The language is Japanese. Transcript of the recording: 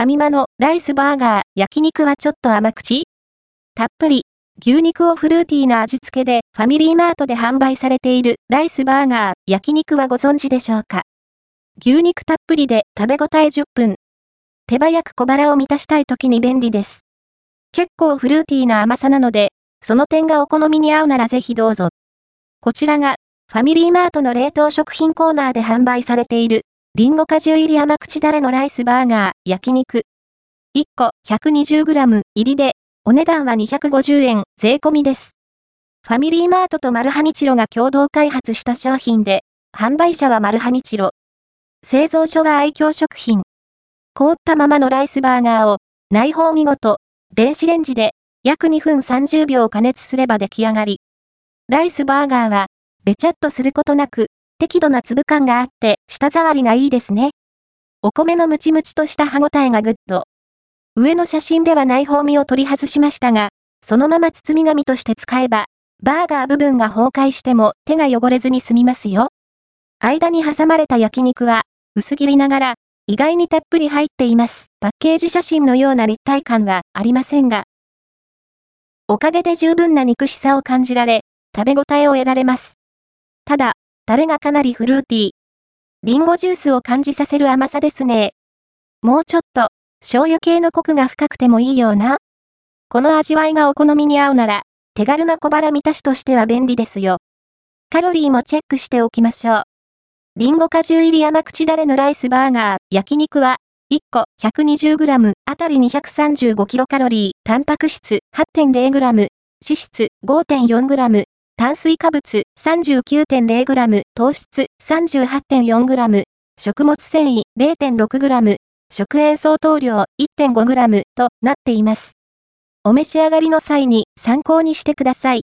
ファミマのライスバーガー焼肉はちょっと甘口？たっぷり、牛肉をフルーティーな味付けでファミリーマートで販売されているライスバーガー焼肉はご存知でしょうか？牛肉たっぷりで食べ応え10分。手早く小腹を満たしたい時に便利です。結構フルーティーな甘さなので、その点がお好みに合うならぜひどうぞ。こちらが、ファミリーマートの冷凍食品コーナーで販売されている、リンゴ果汁入り甘口だれのライスバーガー、焼肉。1個 120g 入りで、お値段は250円、税込みです。ファミリーマートとマルハニチロが共同開発した商品で、販売者はマルハニチロ。製造所は愛嬌食品。凍ったままのライスバーガーを、内包見事、電子レンジで約2分30秒加熱すれば出来上がり。ライスバーガーは、べちゃっとすることなく、適度な粒感があって、舌触りがいいですね。お米のムチムチとした歯ごたえがグッド。上の写真では内包みを取り外しましたが、そのまま包み紙として使えば、バーガー部分が崩壊しても手が汚れずに済みますよ。間に挟まれた焼肉は、薄切りながら、意外にたっぷり入っています。パッケージ写真のような立体感はありませんが、おかげで十分な肉しさを感じられ、食べ応えを得られます。ただ、タレがかなりフルーティー。リンゴジュースを感じさせる甘さですね。もうちょっと、醤油系のコクが深くてもいいような。この味わいがお好みに合うなら、手軽な小腹満たしとしては便利ですよ。カロリーもチェックしておきましょう。リンゴ果汁入り甘口だれのライスバーガー、焼肉は、1個 120g あたり 235kcal、タンパク質 8.0g、脂質 5.4g、炭水化物 39.0g、糖質 38.4g、食物繊維 0.6g、食塩相当量 1.5g となっています。お召し上がりの際に参考にしてください。